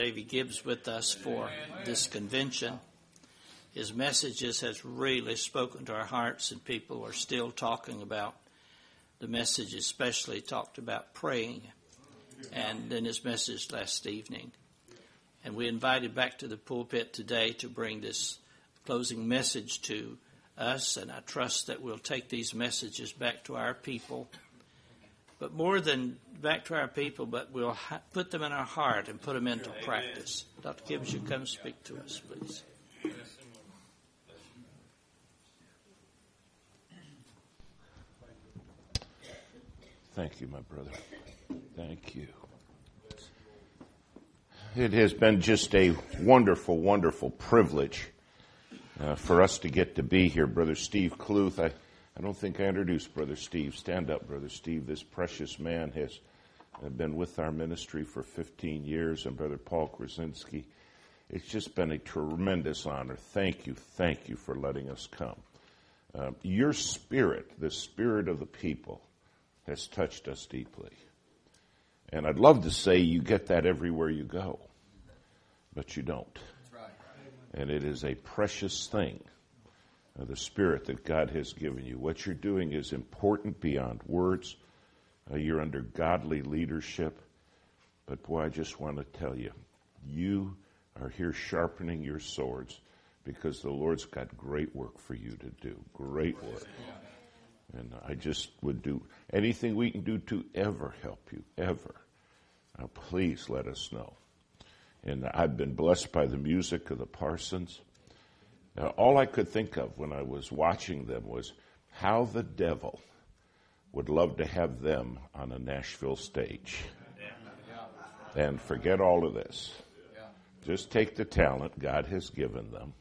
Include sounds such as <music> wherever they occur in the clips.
David Gibbs with us for this convention. His messages has really spoken to our hearts, and people are still talking about the message, especially talked about praying, and then his message last evening. And we invited back to the pulpit today to bring this closing message to us, and I trust that we'll take these messages back to our people. But more than back to our people, but we'll ha- put them in our heart and put them into practice. Dr. Gibbs, you come speak to us, please. Thank you, my brother. Thank you. It has been just a wonderful, wonderful privilege uh, for us to get to be here. Brother Steve Kluth, I, I don't think I introduced Brother Steve. Stand up, Brother Steve. This precious man has uh, been with our ministry for 15 years, and Brother Paul Krasinski. It's just been a tremendous honor. Thank you, thank you for letting us come. Uh, your spirit, the spirit of the people, has touched us deeply. And I'd love to say you get that everywhere you go, but you don't. And it is a precious thing, the spirit that God has given you. What you're doing is important beyond words. Uh, you're under godly leadership. But boy, I just want to tell you, you are here sharpening your swords because the Lord's got great work for you to do. Great work. And I just would do anything we can do to ever help you, ever. Now, please let us know. And I've been blessed by the music of the Parsons. Now, all I could think of when I was watching them was how the devil would love to have them on a Nashville stage. And forget all of this. Just take the talent God has given them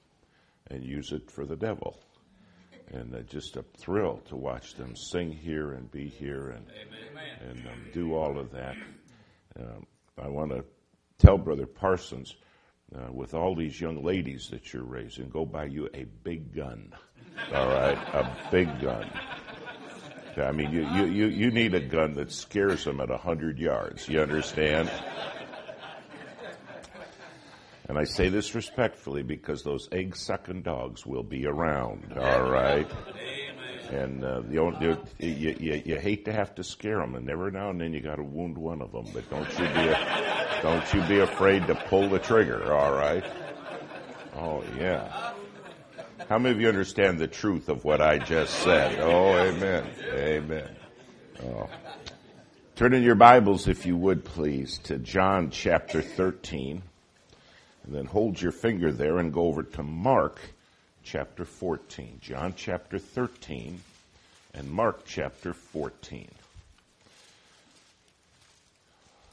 and use it for the devil and uh, just a thrill to watch them sing here and be here and and um, do all of that. Um, I want to tell Brother Parsons, uh, with all these young ladies that you're raising, go buy you a big gun. All right, a big gun. I mean, you, you, you, you need a gun that scares them at a hundred yards. You understand? And I say this respectfully because those egg sucking dogs will be around, all right? And uh, you, you, you, you, hate to have to scare them, and every now and then you got to wound one of them. But don't you be a, don't you be afraid to pull the trigger. All right? Oh yeah. How many of you understand the truth of what I just said? Oh, amen, amen. Oh. Turn in your Bibles, if you would, please, to John chapter thirteen. And then hold your finger there and go over to Mark chapter 14. John chapter 13 and Mark chapter 14.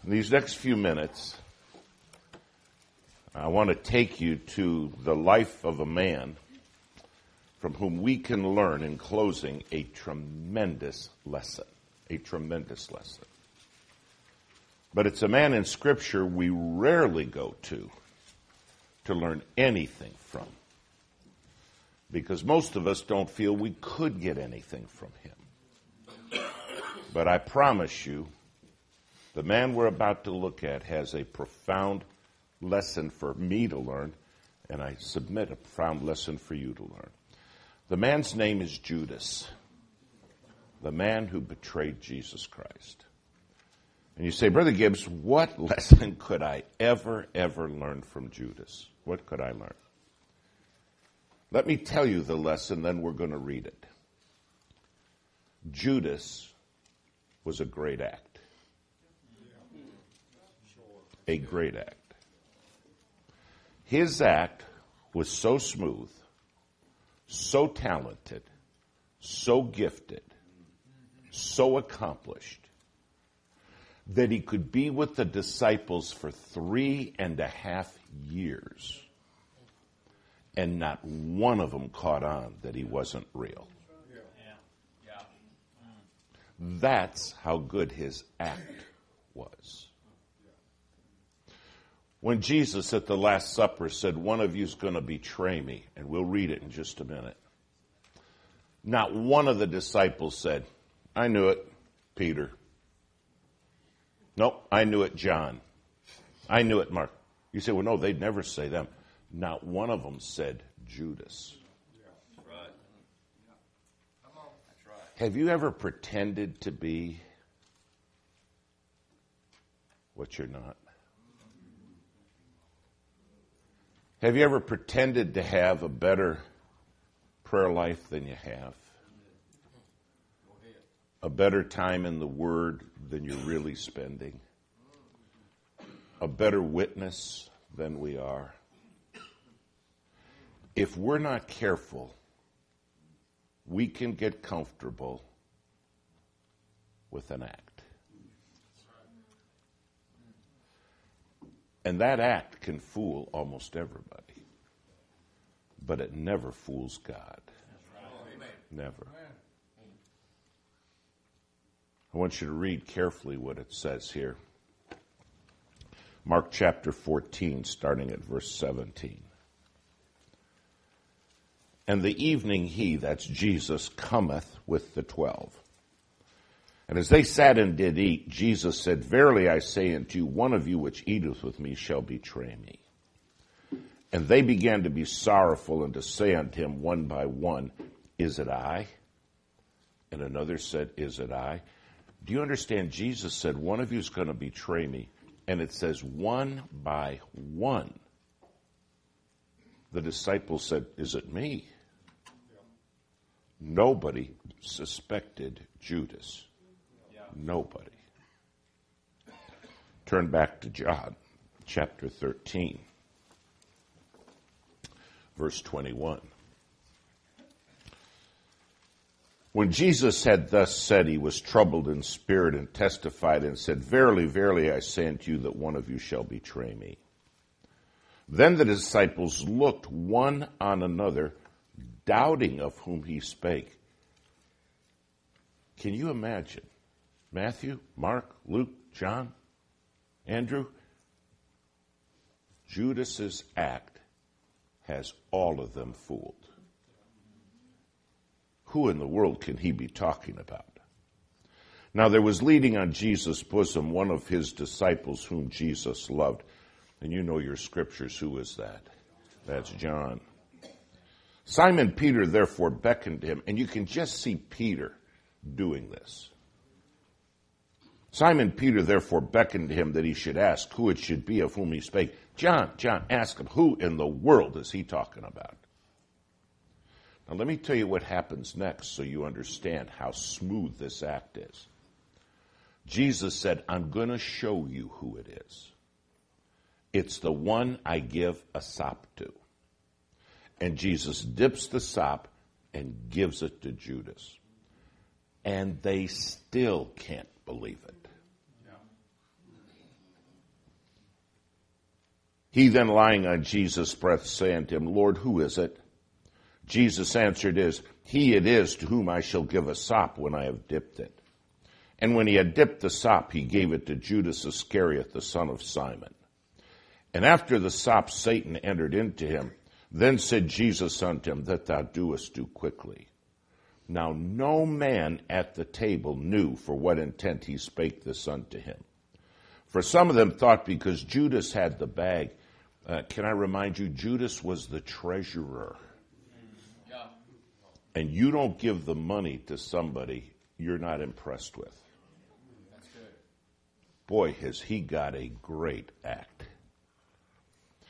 In these next few minutes, I want to take you to the life of a man from whom we can learn in closing a tremendous lesson. A tremendous lesson. But it's a man in Scripture we rarely go to to learn anything from. Because most of us don't feel we could get anything from him. But I promise you, the man we're about to look at has a profound lesson for me to learn, and I submit a profound lesson for you to learn. The man's name is Judas, the man who betrayed Jesus Christ. And you say, Brother Gibbs, what <laughs> lesson could I ever, ever learn from Judas? What could I learn? Let me tell you the lesson, then we're going to read it. Judas was a great act. A great act. His act was so smooth, so talented, so gifted, so accomplished, that he could be with the disciples for three and a half years. And not one of them caught on that he wasn't real. Mm. That's how good his act was. When Jesus at the Last Supper said, One of you is going to betray me, and we'll read it in just a minute, not one of the disciples said, I knew it, Peter. Nope, I knew it, John. I knew it, Mark. You say, well, no, they'd never say them. Not one of them said Judas. Have you ever pretended to be what you're not? Have you ever pretended to have a better prayer life than you have? A better time in the Word than you're really spending? A better witness than we are? If we're not careful, we can get comfortable with an act. And that act can fool almost everybody. But it never fools God. Never. I want you to read carefully what it says here. Mark chapter 14, starting at verse 17. And the evening he, that's Jesus, cometh with the twelve. And as they sat and did eat, Jesus said, Verily I say unto you, one of you which eateth with me shall betray me. And they began to be sorrowful and to say unto him one by one, Is it I? And another said, Is it I? Do you understand? Jesus said, One of you is going to betray me. And it says, One by one. The disciples said, Is it me? Nobody suspected Judas. Nobody. Turn back to John chapter 13, verse 21. When Jesus had thus said, he was troubled in spirit and testified and said, Verily, verily, I say unto you that one of you shall betray me. Then the disciples looked one on another, doubting of whom he spake. Can you imagine? Matthew, Mark, Luke, John, Andrew? Judas's act has all of them fooled. Who in the world can he be talking about? Now there was leading on Jesus' bosom one of his disciples whom Jesus loved. And you know your scriptures. Who is that? That's John. Simon Peter therefore beckoned him, and you can just see Peter doing this. Simon Peter therefore beckoned him that he should ask who it should be of whom he spake. John, John, ask him, who in the world is he talking about? Now let me tell you what happens next so you understand how smooth this act is. Jesus said, I'm going to show you who it is. It's the one I give a sop to. And Jesus dips the sop and gives it to Judas. And they still can't believe it. He then lying on Jesus' breast said to him, Lord, who is it? Jesus answered is, He it is to whom I shall give a sop when I have dipped it. And when he had dipped the sop, he gave it to Judas Iscariot, the son of Simon. And after the sop, Satan entered into him. Then said Jesus unto him, That thou doest do quickly. Now no man at the table knew for what intent he spake this unto him. For some of them thought because Judas had the bag, uh, can I remind you, Judas was the treasurer. And you don't give the money to somebody you're not impressed with. Boy, has he got a great act.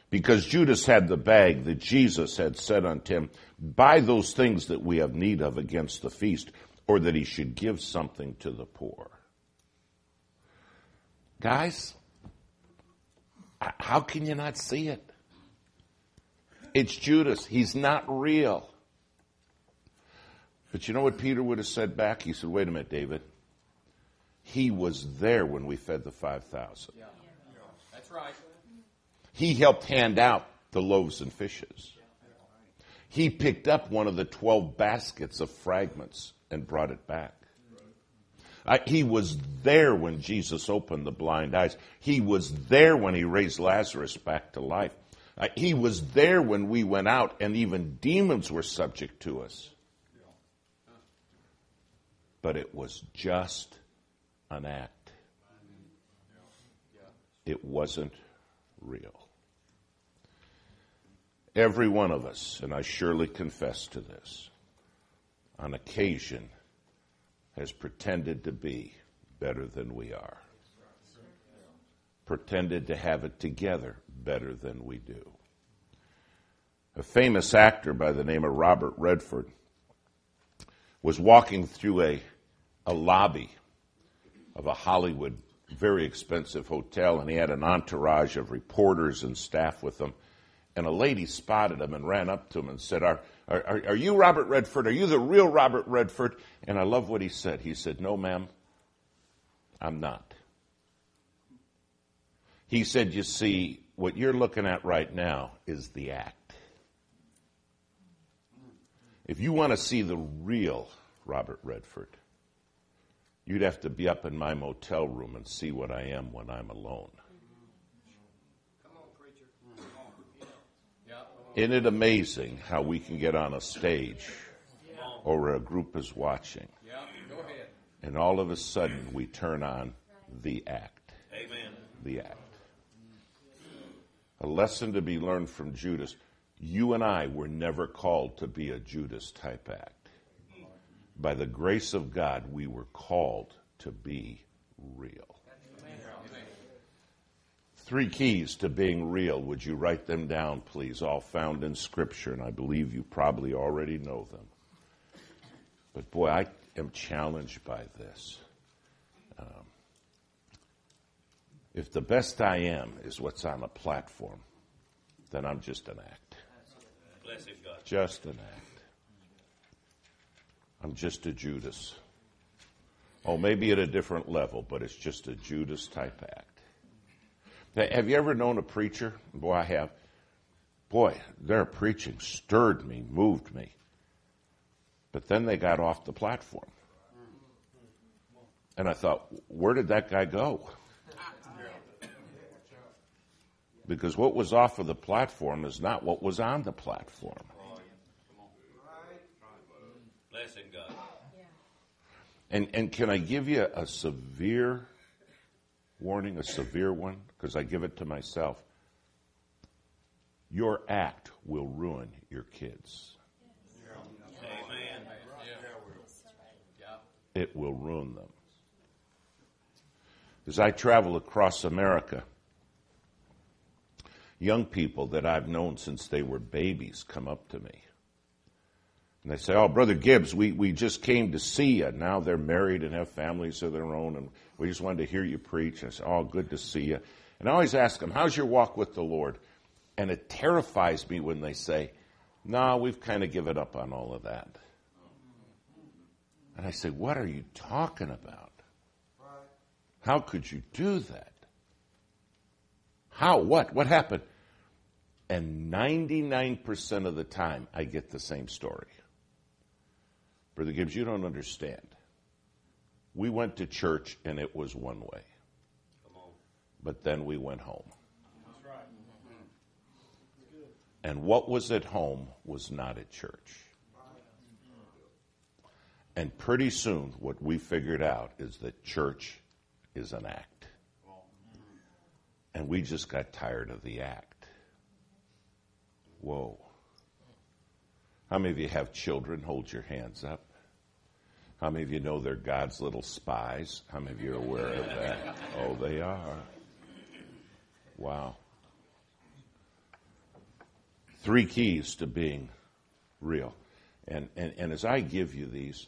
Because Judas had the bag that Jesus had said unto him, Buy those things that we have need of against the feast, or that he should give something to the poor. Guys, how can you not see it? It's Judas. He's not real. But you know what Peter would have said back? He said, Wait a minute, David. He was there when we fed the 5,000. Yeah. That's right. He helped hand out the loaves and fishes. He picked up one of the 12 baskets of fragments and brought it back. He was there when Jesus opened the blind eyes. He was there when he raised Lazarus back to life. Uh, he was there when we went out and even demons were subject to us. But it was just an act. It wasn't real. Every one of us, and I surely confess to this, on occasion has pretended to be better than we are, pretended to have it together better than we do. A famous actor by the name of Robert Redford was walking through a, a lobby of a Hollywood very expensive hotel, and he had an entourage of reporters and staff with him. And a lady spotted him and ran up to him and said, are, are, are you Robert Redford? Are you the real Robert Redford? And I love what he said. He said, No, ma'am, I'm not. He said, You see, what you're looking at right now is the act. If you want to see the real Robert Redford, you'd have to be up in my motel room and see what I am when I'm alone. Isn't it amazing how we can get on a stage or a group is watching? Yeah, go ahead. And all of a sudden we turn on the act. Amen. The act. A lesson to be learned from Judas. You and I were never called to be a Judas type act. By the grace of God, we were called to be real. Three keys to being real. Would you write them down, please? All found in Scripture, and I believe you probably already know them. But boy, I am challenged by this. Um, if the best I am is what's on a platform, then I'm just an act. Just an act. I'm just a Judas. Oh, maybe at a different level, but it's just a Judas type act. Now, Have you ever known a preacher? Boy, I have. Boy, their preaching stirred me, moved me. But then they got off the platform. And I thought, where did that guy go? Because what was off of the platform is not what was on the platform. Bless him, God. And, and can I give you a severe warning, a severe one? Because I give it to myself. Your act will ruin your kids. Amen. It will ruin them. As I travel across America, young people that I've known since they were babies come up to me. And they say, Oh, Brother Gibbs, we, we just came to see you. Now they're married and have families of their own, and we just wanted to hear you preach. And I say, Oh, good to see you. And I always ask them, How's your walk with the Lord? And it terrifies me when they say, No, nah, we've kind of given up on all of that. And I say, What are you talking about? How could you do that? How? What? What happened? And 99% of the time, I get the same story. Brother Gibbs, you don't understand. We went to church and it was one way. But then we went home. And what was at home was not at church. And pretty soon, what we figured out is that church is an act. And we just got tired of the act. Whoa. How many of you have children? Hold your hands up. How many of you know they're God's little spies? How many of you are aware of that? Oh, they are. Wow. Three keys to being real. And, and, and as I give you these,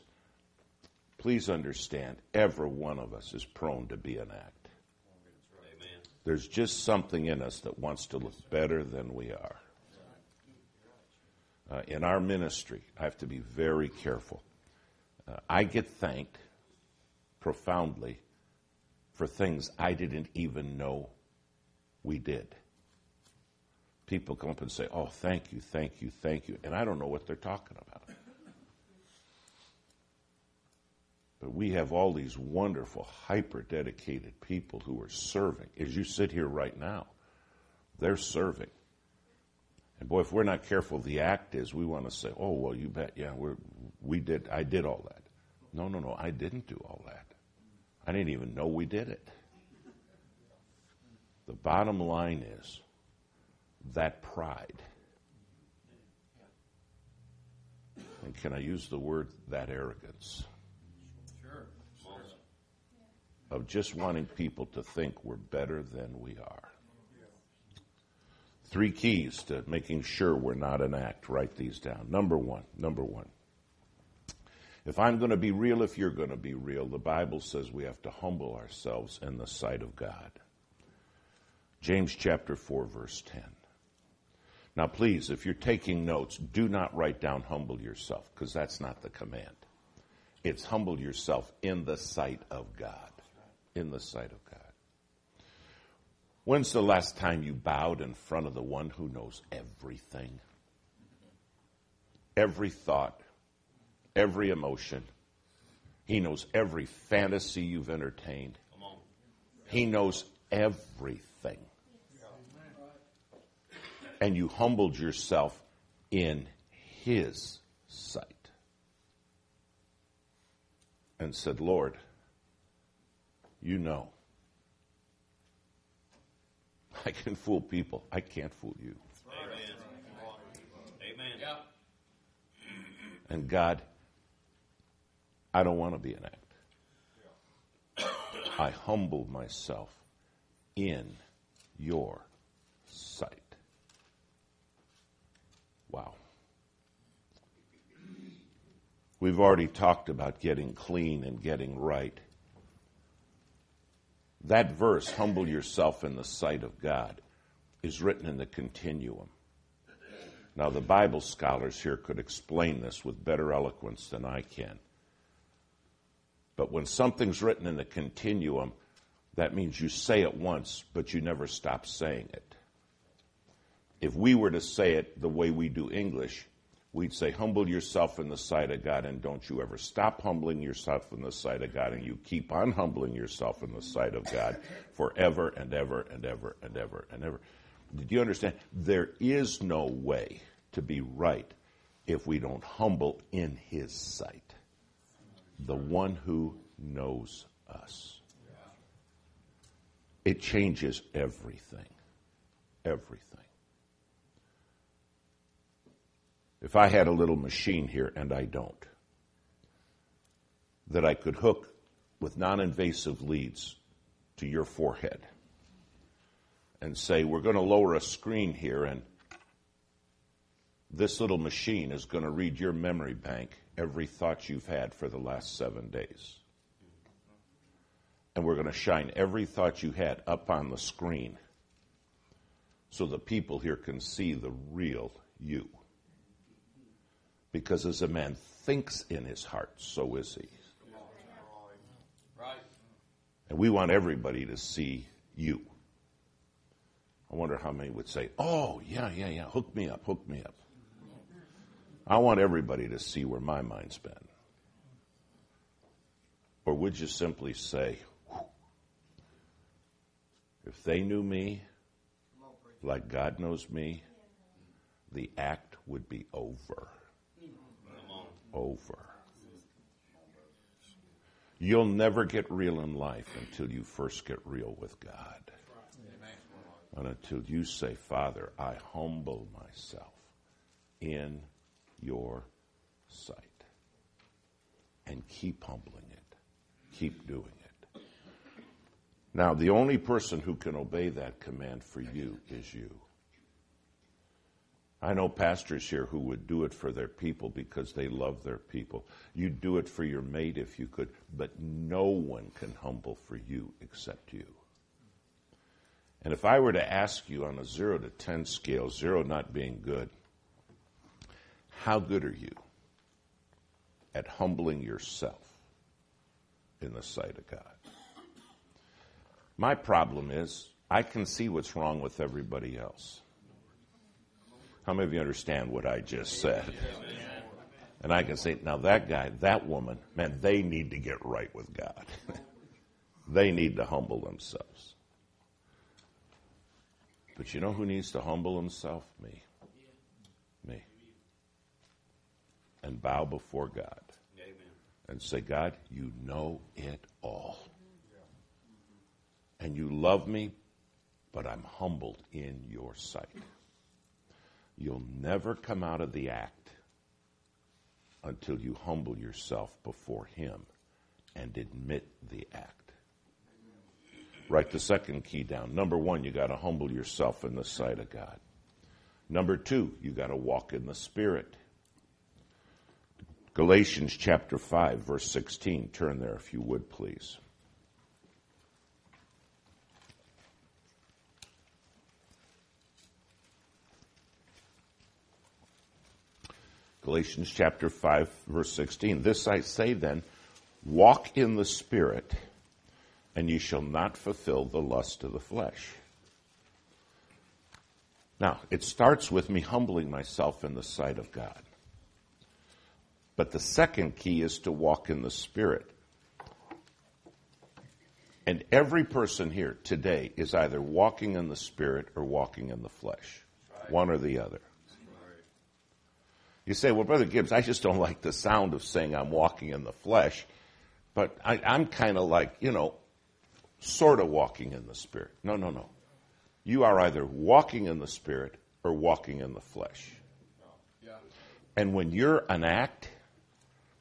please understand every one of us is prone to be an act. There's just something in us that wants to look better than we are. Uh, in our ministry, I have to be very careful. Uh, I get thanked profoundly for things I didn't even know we did. People come up and say, Oh, thank you, thank you, thank you. And I don't know what they're talking about. But we have all these wonderful, hyper dedicated people who are serving. As you sit here right now, they're serving. And boy, if we're not careful, the act is we want to say, "Oh, well, you bet, yeah, we we did, I did all that." No, no, no, I didn't do all that. I didn't even know we did it. The bottom line is that pride And can I use the word that arrogance? Of just wanting people to think we're better than we are. Three keys to making sure we're not an act. Write these down. Number one, number one. If I'm going to be real, if you're going to be real, the Bible says we have to humble ourselves in the sight of God. James chapter 4, verse 10. Now, please, if you're taking notes, do not write down humble yourself, because that's not the command. It's humble yourself in the sight of God. In the sight of God. When's the last time you bowed in front of the one who knows everything? Every thought, every emotion. He knows every fantasy you've entertained. He knows everything. And you humbled yourself in His sight and said, Lord, you know. I can fool people. I can't fool you. Amen. Amen. And God, I don't want to be an act. I humble myself in your sight. Wow. We've already talked about getting clean and getting right. That verse, humble yourself in the sight of God, is written in the continuum. Now, the Bible scholars here could explain this with better eloquence than I can. But when something's written in the continuum, that means you say it once, but you never stop saying it. If we were to say it the way we do English, we'd say, Humble yourself in the sight of God, and don't you ever stop humbling yourself in the sight of God, and you keep on humbling yourself in the sight of God forever and ever and ever and ever and ever. Did you understand? There is no way to be right if we don't humble in His sight, the one who knows us. It changes everything. Everything. If I had a little machine here, and I don't, that I could hook with non invasive leads to your forehead and say, We're going to lower a screen here, and this little machine is going to read your memory bank every thought you've had for the last seven days. And we're going to shine every thought you had up on the screen so the people here can see the real you. Because as a man thinks in his heart, so is he. Right. And we want everybody to see you. I wonder how many would say, Oh, yeah, yeah, yeah, hook me up, hook me up. I want everybody to see where my mind's been. Or would you simply say, if they knew me like God knows me, the act would be over. Over. You'll never get real in life until you first get real with God. And until you say, Father, I humble myself in your sight. And keep humbling it. Keep doing it. Now, the only person who can obey that command for you is you. I know pastors here who would do it for their people because they love their people. You'd do it for your mate if you could, but no one can humble for you except you. And if I were to ask you on a zero to ten scale, zero not being good, how good are you at humbling yourself in the sight of God? My problem is I can see what's wrong with everybody else. How many of you understand what I just said? And I can say, now that guy, that woman, man, they need to get right with God. <laughs> they need to humble themselves. But you know who needs to humble himself? Me. Me. And bow before God. And say, God, you know it all. And you love me, but I'm humbled in your sight. You'll never come out of the act until you humble yourself before Him and admit the act. Write the second key down. Number one, you got to humble yourself in the sight of God. Number two, you got to walk in the Spirit. Galatians chapter 5, verse 16. Turn there if you would, please. Galatians chapter 5, verse 16. This I say then, walk in the Spirit, and ye shall not fulfill the lust of the flesh. Now, it starts with me humbling myself in the sight of God. But the second key is to walk in the Spirit. And every person here today is either walking in the Spirit or walking in the flesh, right. one or the other. You say, well, Brother Gibbs, I just don't like the sound of saying I'm walking in the flesh, but I, I'm kind of like, you know, sort of walking in the Spirit. No, no, no. You are either walking in the Spirit or walking in the flesh. Yeah. And when you're an act,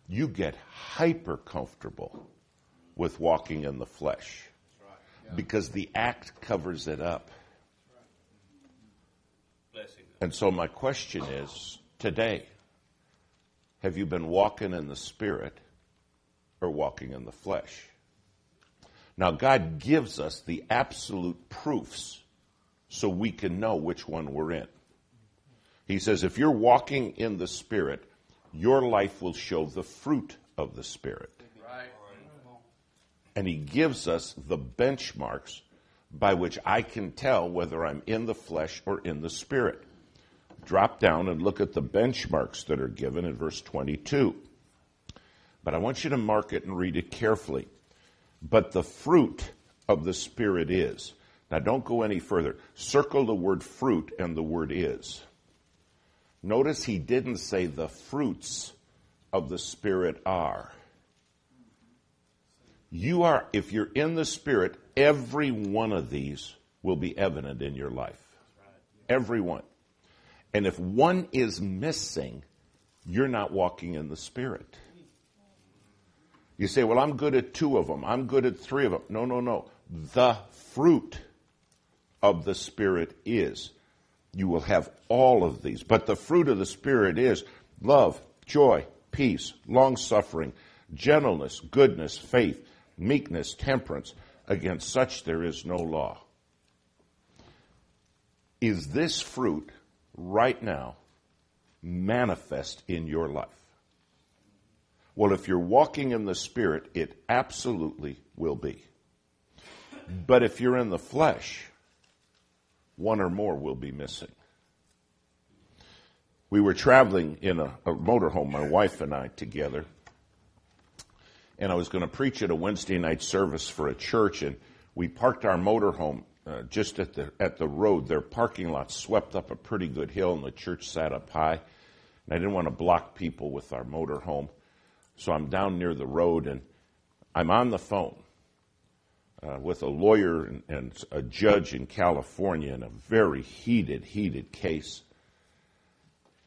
you get hyper comfortable with walking in the flesh because the act covers it up. And so my question is today, have you been walking in the Spirit or walking in the flesh? Now, God gives us the absolute proofs so we can know which one we're in. He says, if you're walking in the Spirit, your life will show the fruit of the Spirit. And He gives us the benchmarks by which I can tell whether I'm in the flesh or in the Spirit drop down and look at the benchmarks that are given in verse 22. But I want you to mark it and read it carefully. But the fruit of the Spirit is. Now don't go any further. Circle the word fruit and the word is. Notice he didn't say the fruits of the Spirit are. You are, if you're in the Spirit, every one of these will be evident in your life. Every one. And if one is missing, you're not walking in the Spirit. You say, well, I'm good at two of them. I'm good at three of them. No, no, no. The fruit of the Spirit is. You will have all of these. But the fruit of the Spirit is love, joy, peace, long suffering, gentleness, goodness, faith, meekness, temperance. Against such there is no law. Is this fruit right now manifest in your life? Well, if you're walking in the Spirit, it absolutely will be. But if you're in the flesh, one or more will be missing. We were traveling in a, a motorhome, my wife and I together, and I was going to preach at a Wednesday night service for a church, and we parked our motorhome uh, just at the at the road. Their parking lot swept up a pretty good hill, and the church sat up high. And I didn't want to block people with our motor home, so I'm down near the road, and I'm on the phone uh, with a lawyer and, and a judge in California in a very heated, heated case.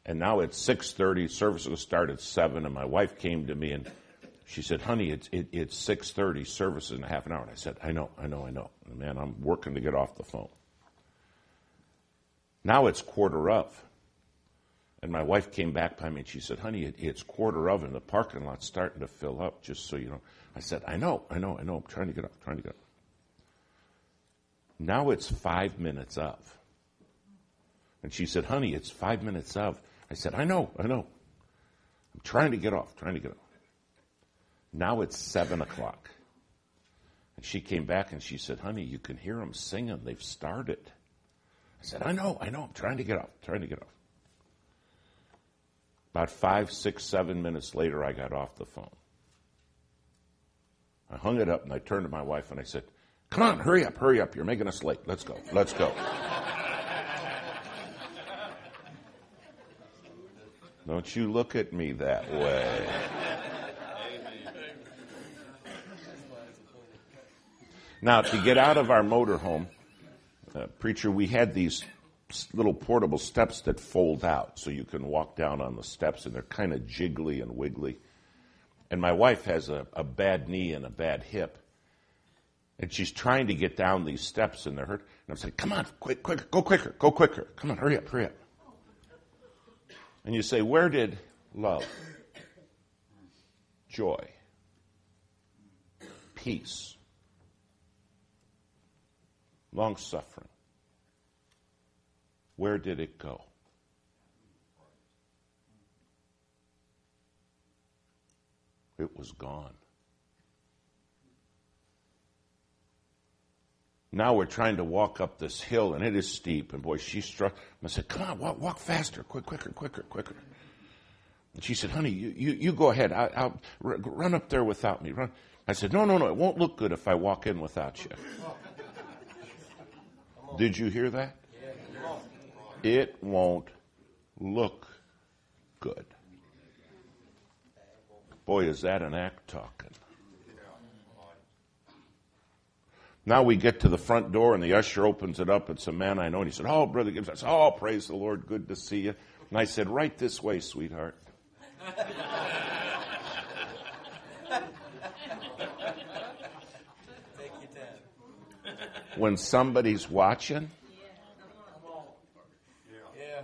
And now it's 6:30. Service will start at seven, and my wife came to me and she said, honey, it's, it, it's 6.30, service in a half an hour. And I said, I know, I know, I know. Man, I'm working to get off the phone. Now it's quarter of. And my wife came back by me and she said, honey, it, it's quarter of and the parking lot's starting to fill up, just so you know. I said, I know, I know, I know. I'm trying to get up, trying to get up. Now it's five minutes of. And she said, honey, it's five minutes of. I said, I know, I know. I'm trying to get off, trying to get off. Now it's seven o'clock. And she came back and she said, honey, you can hear them singing. They've started. I said, I know, I know. I'm trying to get off, trying to get off. About five, six, seven minutes later, I got off the phone. I hung it up and I turned to my wife and I said, Come on, hurry up, hurry up. You're making us late. Let's go, let's go. Don't you look at me that way. Now, to get out of our motorhome, uh, preacher, we had these little portable steps that fold out so you can walk down on the steps and they're kind of jiggly and wiggly. And my wife has a, a bad knee and a bad hip. And she's trying to get down these steps and they're hurt. And I'm saying, come on, quick, quick, go quicker, go quicker. Come on, hurry up, hurry up. And you say, where did love, joy, peace, long suffering, where did it go? It was gone. Now we're trying to walk up this hill, and it is steep. And boy, she struck. I said, "Come on, walk, walk faster, quick, quicker, quicker, quicker." And she said, "Honey, you, you, you go ahead. I, will run up there without me. Run." I said, "No, no, no. It won't look good if I walk in without you." Did you hear that? It won't look good. Boy, is that an act talking. Now we get to the front door and the usher opens it up. It's a man I know. And he said, Oh, Brother Gibbs. I said, Oh, praise the Lord. Good to see you. And I said, Right this way, sweetheart. When somebody's watching,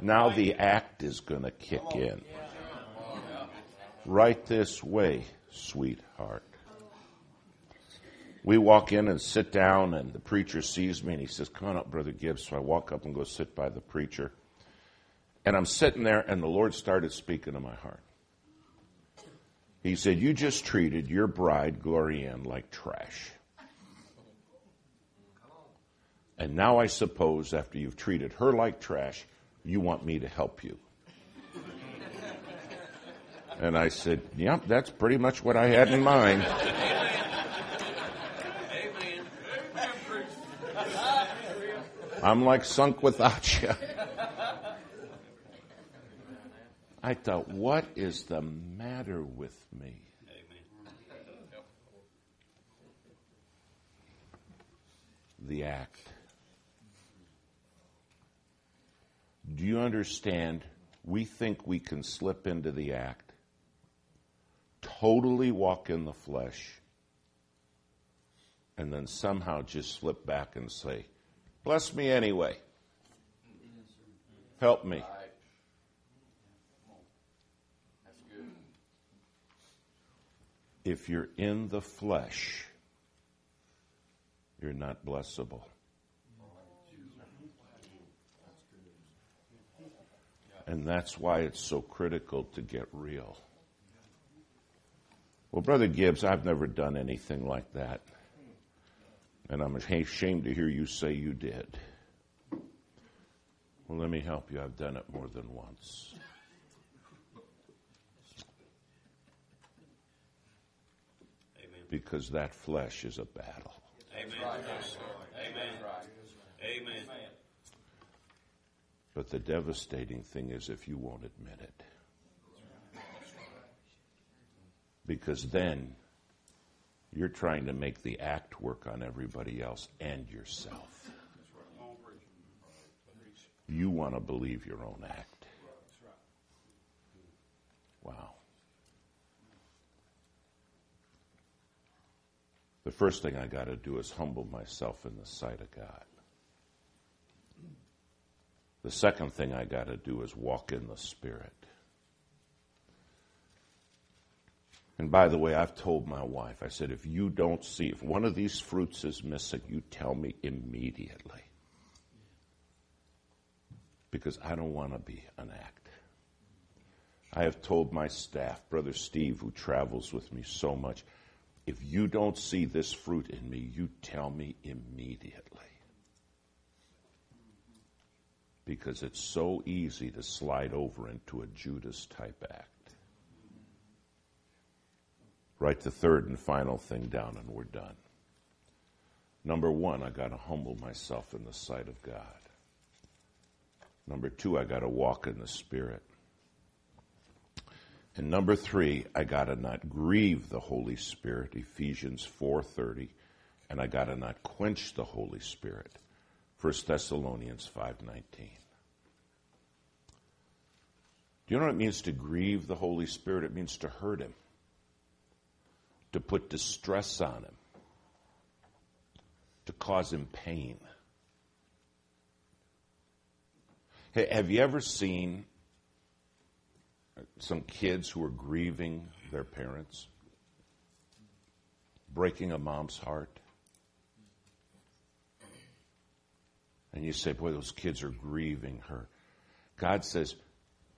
now the act is going to kick in. Right this way, sweetheart. We walk in and sit down, and the preacher sees me and he says, Come on up, Brother Gibbs. So I walk up and go sit by the preacher. And I'm sitting there, and the Lord started speaking to my heart. He said, You just treated your bride, Glorianne, like trash. And now I suppose, after you've treated her like trash, you want me to help you. And I said, Yep, that's pretty much what I had in mind. I'm like sunk without you. I thought, what is the matter with me? The act. Do you understand? We think we can slip into the act, totally walk in the flesh, and then somehow just slip back and say, Bless me anyway. Help me. If you're in the flesh, you're not blessable. And that's why it's so critical to get real. Well, Brother Gibbs, I've never done anything like that. And I'm ashamed to hear you say you did. Well, let me help you. I've done it more than once. Because that flesh is a battle. Amen. Amen. Amen. But the devastating thing is if you won't admit it. Because then you're trying to make the act work on everybody else and yourself. You want to believe your own act. Wow. The first thing I got to do is humble myself in the sight of God. The second thing I got to do is walk in the Spirit. And by the way, I've told my wife, I said, if you don't see, if one of these fruits is missing, you tell me immediately. Because I don't want to be an act. I have told my staff, Brother Steve, who travels with me so much, if you don't see this fruit in me, you tell me immediately. Because it's so easy to slide over into a Judas type act. Write the third and final thing down, and we're done. Number one, I got to humble myself in the sight of God. Number two, I got to walk in the Spirit. And number three, I got to not grieve the Holy Spirit, Ephesians 4.30, and I got to not quench the Holy Spirit, 1 Thessalonians 5.19. Do you know what it means to grieve the Holy Spirit? It means to hurt him, to put distress on him, to cause him pain. Hey, have you ever seen some kids who are grieving their parents? Breaking a mom's heart? And you say, boy, those kids are grieving her. God says,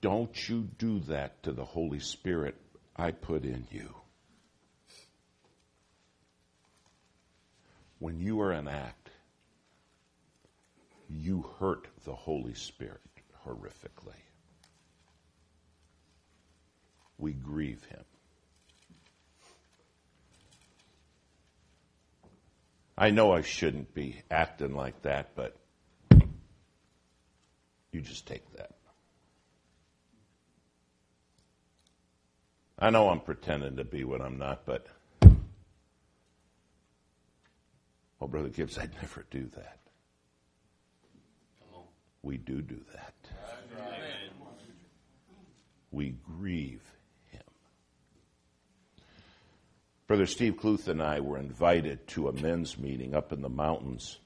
don't you do that to the Holy Spirit I put in you. When you are an act, you hurt the Holy Spirit horrifically. We grieve him. I know I shouldn't be acting like that, but you just take that. I know I'm pretending to be what I'm not, but well, Brother Gibbs, I'd never do that. We do do that. We grieve him. Brother Steve Kluth and I were invited to a men's meeting up in the mountains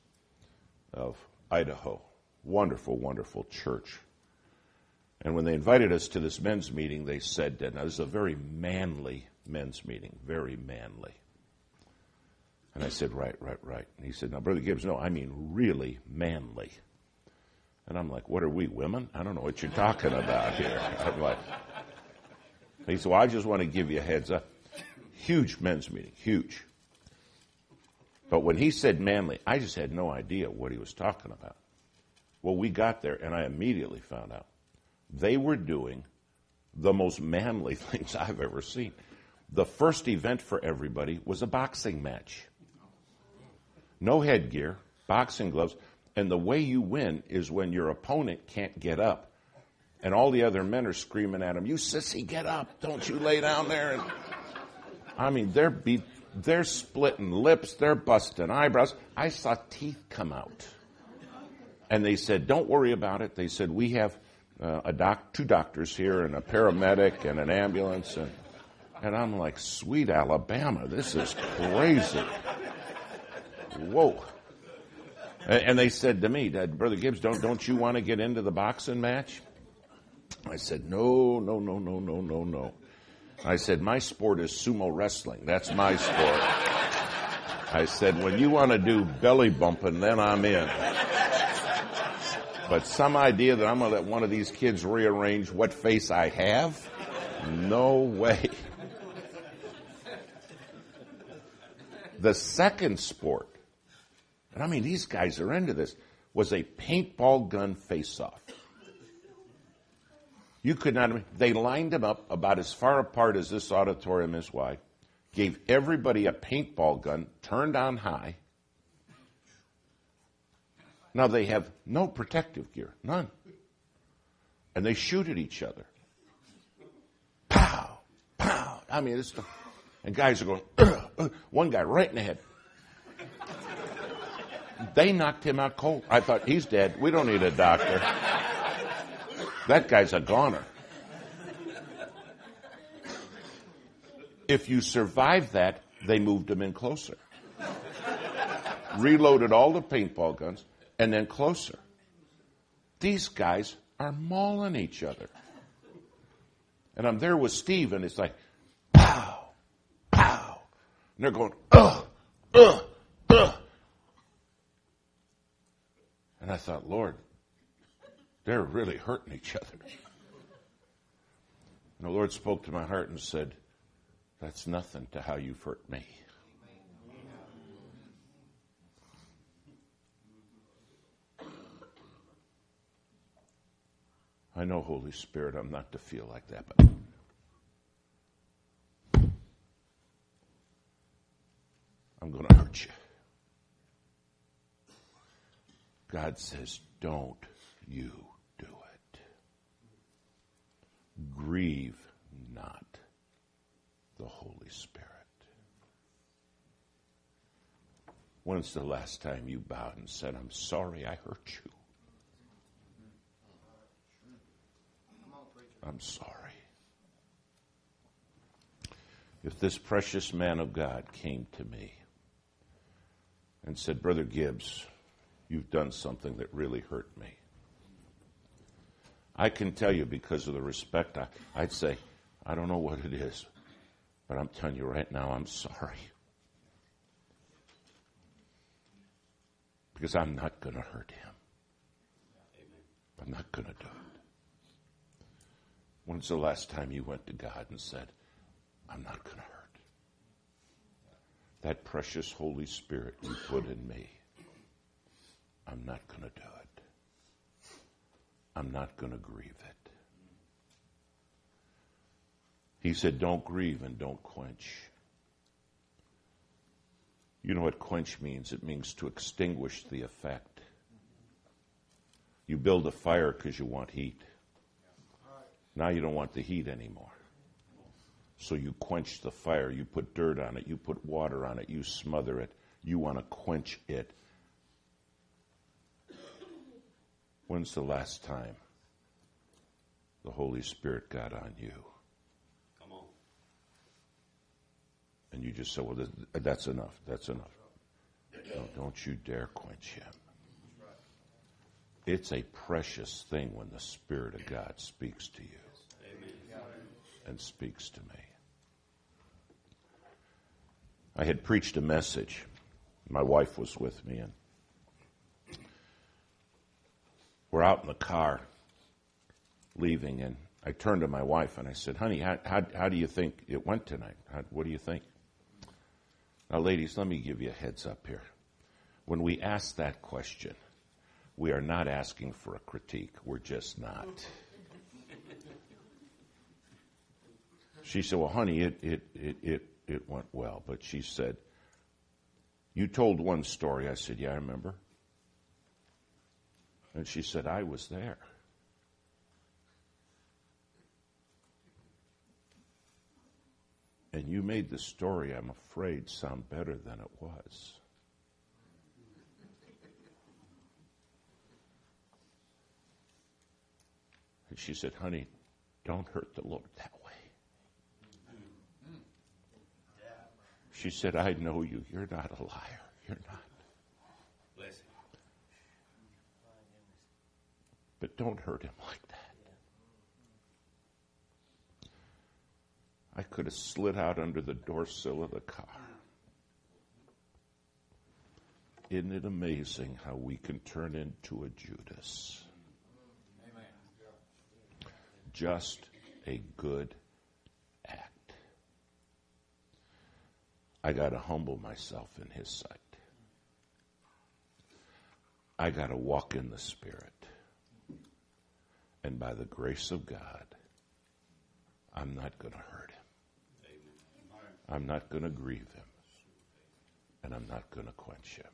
of Idaho. Wonderful, wonderful church. And when they invited us to this men's meeting, they said, now this is a very manly men's meeting, very manly. And I said, right, right, right. And he said, now, Brother Gibbs, no, I mean really manly. And I'm like, what are we, women? I don't know what you're talking about here. <laughs> I'm like, he said, well, I just want to give you a heads up. Huge men's meeting, huge. But when he said manly, I just had no idea what he was talking about. Well, we got there, and I immediately found out they were doing the most manly <laughs> things I've ever seen. The first event for everybody was a boxing match. No headgear, boxing gloves, and the way you win is when your opponent can't get up and all the other men are screaming at him, "You sissy, get up! Don't you lay down there!" And I mean, they're be- they're splitting lips, they're busting eyebrows. I saw teeth come out, and they said, "Don't worry about it." They said, "We have uh, a doc, two doctors here, and a paramedic, and an ambulance." And, and I'm like, "Sweet Alabama, this is crazy!" Whoa. And they said to me, Brother Gibbs, don't, don't you want to get into the boxing match? I said, no, no, no, no, no, no, no. I said, my sport is sumo wrestling. That's my sport. I said, when you want to do belly bumping, then I'm in. But some idea that I'm going to let one of these kids rearrange what face I have? No way. The second sport and I mean, these guys are into this, was a paintball gun face off. You could not, they lined them up about as far apart as this auditorium is wide, gave everybody a paintball gun turned on high. Now they have no protective gear, none. And they shoot at each other. Pow, pow. I mean, this stuff. And guys are going, <clears throat> uh, one guy right in the head. They knocked him out cold. I thought, he's dead. We don't need a doctor. That guy's a goner. If you survive that, they moved him in closer. Reloaded all the paintball guns and then closer. These guys are mauling each other. And I'm there with Steve, and it's like, pow, pow. And they're going, ugh, ugh, ugh. And I thought, Lord, they're really hurting each other. And the Lord spoke to my heart and said, That's nothing to how you've hurt me. I know, Holy Spirit, I'm not to feel like that, but I'm going to hurt you. God says, don't you do it. Grieve not the Holy Spirit. When's the last time you bowed and said, I'm sorry I hurt you? I'm sorry. If this precious man of God came to me and said, Brother Gibbs, you've done something that really hurt me. I can tell you because of the respect, I, I'd say, I don't know what it is, but I'm telling you right now, I'm sorry. Because I'm not going to hurt him. I'm not going to do it. When's the last time you went to God and said, I'm not going to hurt? That precious Holy Spirit you put in me, I'm not going to do it. I'm not going to grieve it. He said, Don't grieve and don't quench. You know what quench means? It means to extinguish the effect. You build a fire because you want heat. Now you don't want the heat anymore. So you quench the fire. You put dirt on it. You put water on it. You smother it. You want to quench it. When's the last time the Holy Spirit got on you? Come on. And you just said, well, that's enough. That's enough. No, don't you dare quench him. It's a precious thing when the Spirit of God speaks to you and speaks to me. I had preached a message. My wife was with me, and we're out in the car leaving, and I turned to my wife and I said, Honey, how, how, how do you think it went tonight? How, what do you think? Now, ladies, let me give you a heads up here. When we ask that question, we are not asking for a critique. We're just not. She said, Well, honey, it, it, it, it, it went well. But she said, You told one story. I said, Yeah, I remember. And she said, I was there. And you made the story, I'm afraid, sound better than it was. And she said, Honey, don't hurt the Lord that way. She said, I know you. You're not a liar. You're not. But don't hurt him like that. I could have slid out under the door sill of the car. Isn't it amazing how we can turn into a Judas? Just a good I got to humble myself in His sight. I got to walk in the Spirit. And by the grace of God, I'm not going to hurt him. I'm not going to grieve him. And I'm not going to quench him.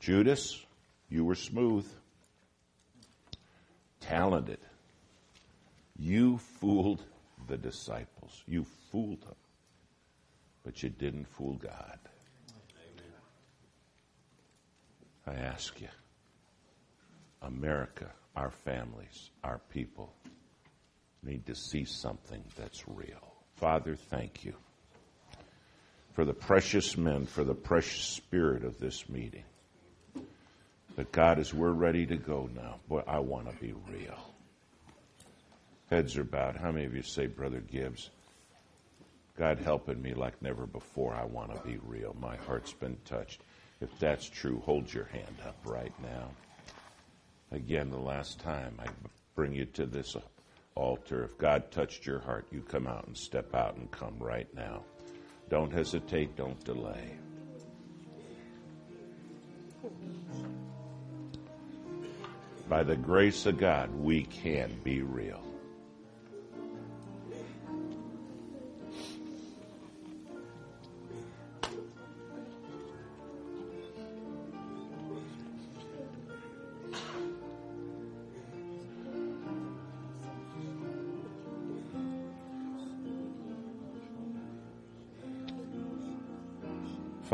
Judas, you were smooth, talented. You fooled the disciples. You fooled them. But you didn't fool God. I ask you, America, our families, our people need to see something that's real. Father, thank you for the precious men, for the precious spirit of this meeting. But God, as we're ready to go now, boy, I want to be real. Heads are bowed. How many of you say, Brother Gibbs, God helping me like never before? I want to be real. My heart's been touched. If that's true, hold your hand up right now. Again, the last time I bring you to this altar, if God touched your heart, you come out and step out and come right now. Don't hesitate, don't delay. By the grace of God, we can be real.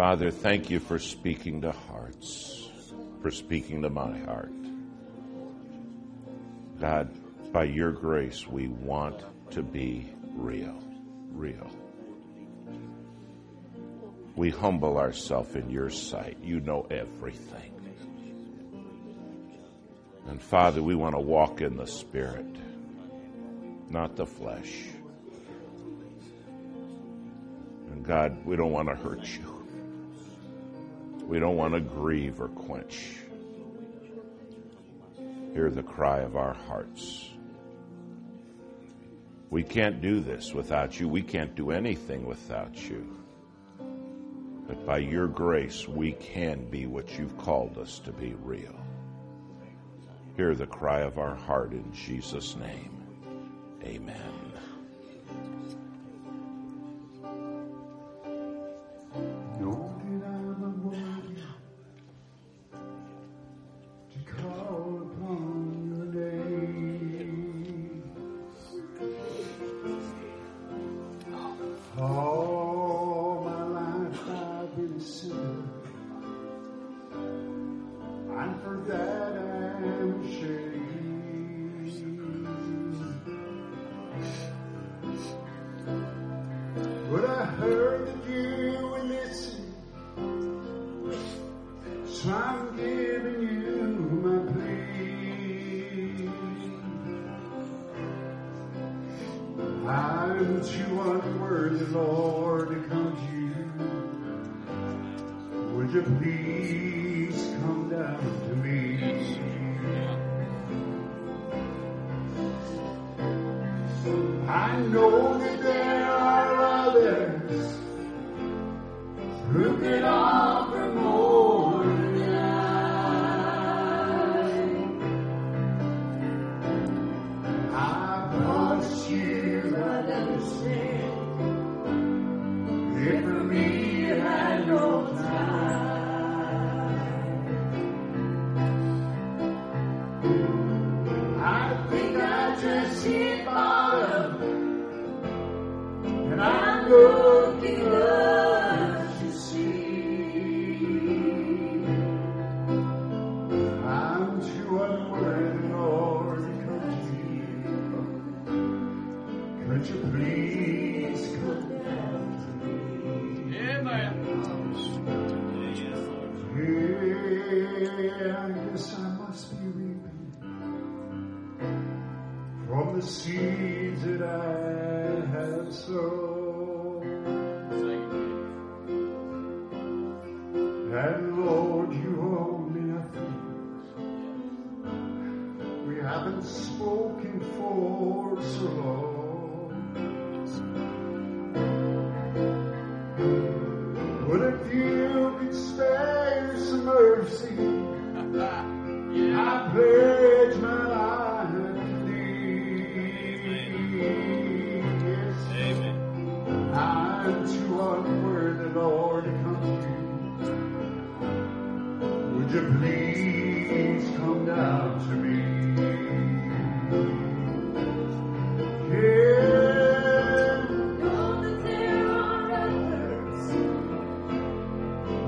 Father, thank you for speaking to hearts, for speaking to my heart. God, by your grace, we want to be real. Real. We humble ourselves in your sight. You know everything. And Father, we want to walk in the Spirit, not the flesh. And God, we don't want to hurt you. We don't want to grieve or quench. Hear the cry of our hearts. We can't do this without you. We can't do anything without you. But by your grace, we can be what you've called us to be real. Hear the cry of our heart in Jesus' name. Amen.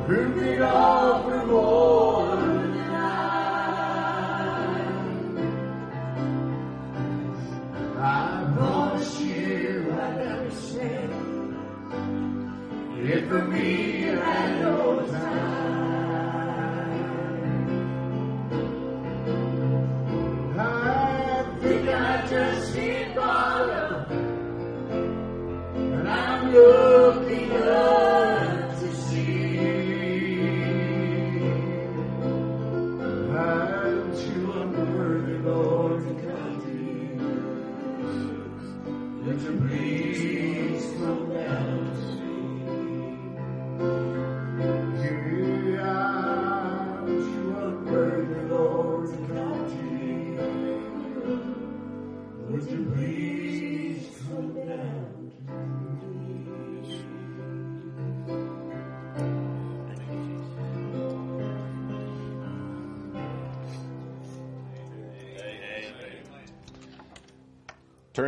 Whom we love, we.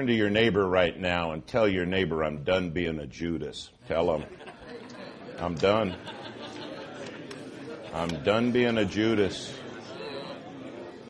Turn to your neighbor right now and tell your neighbor, I'm done being a Judas. Tell him, I'm done. I'm done being a Judas.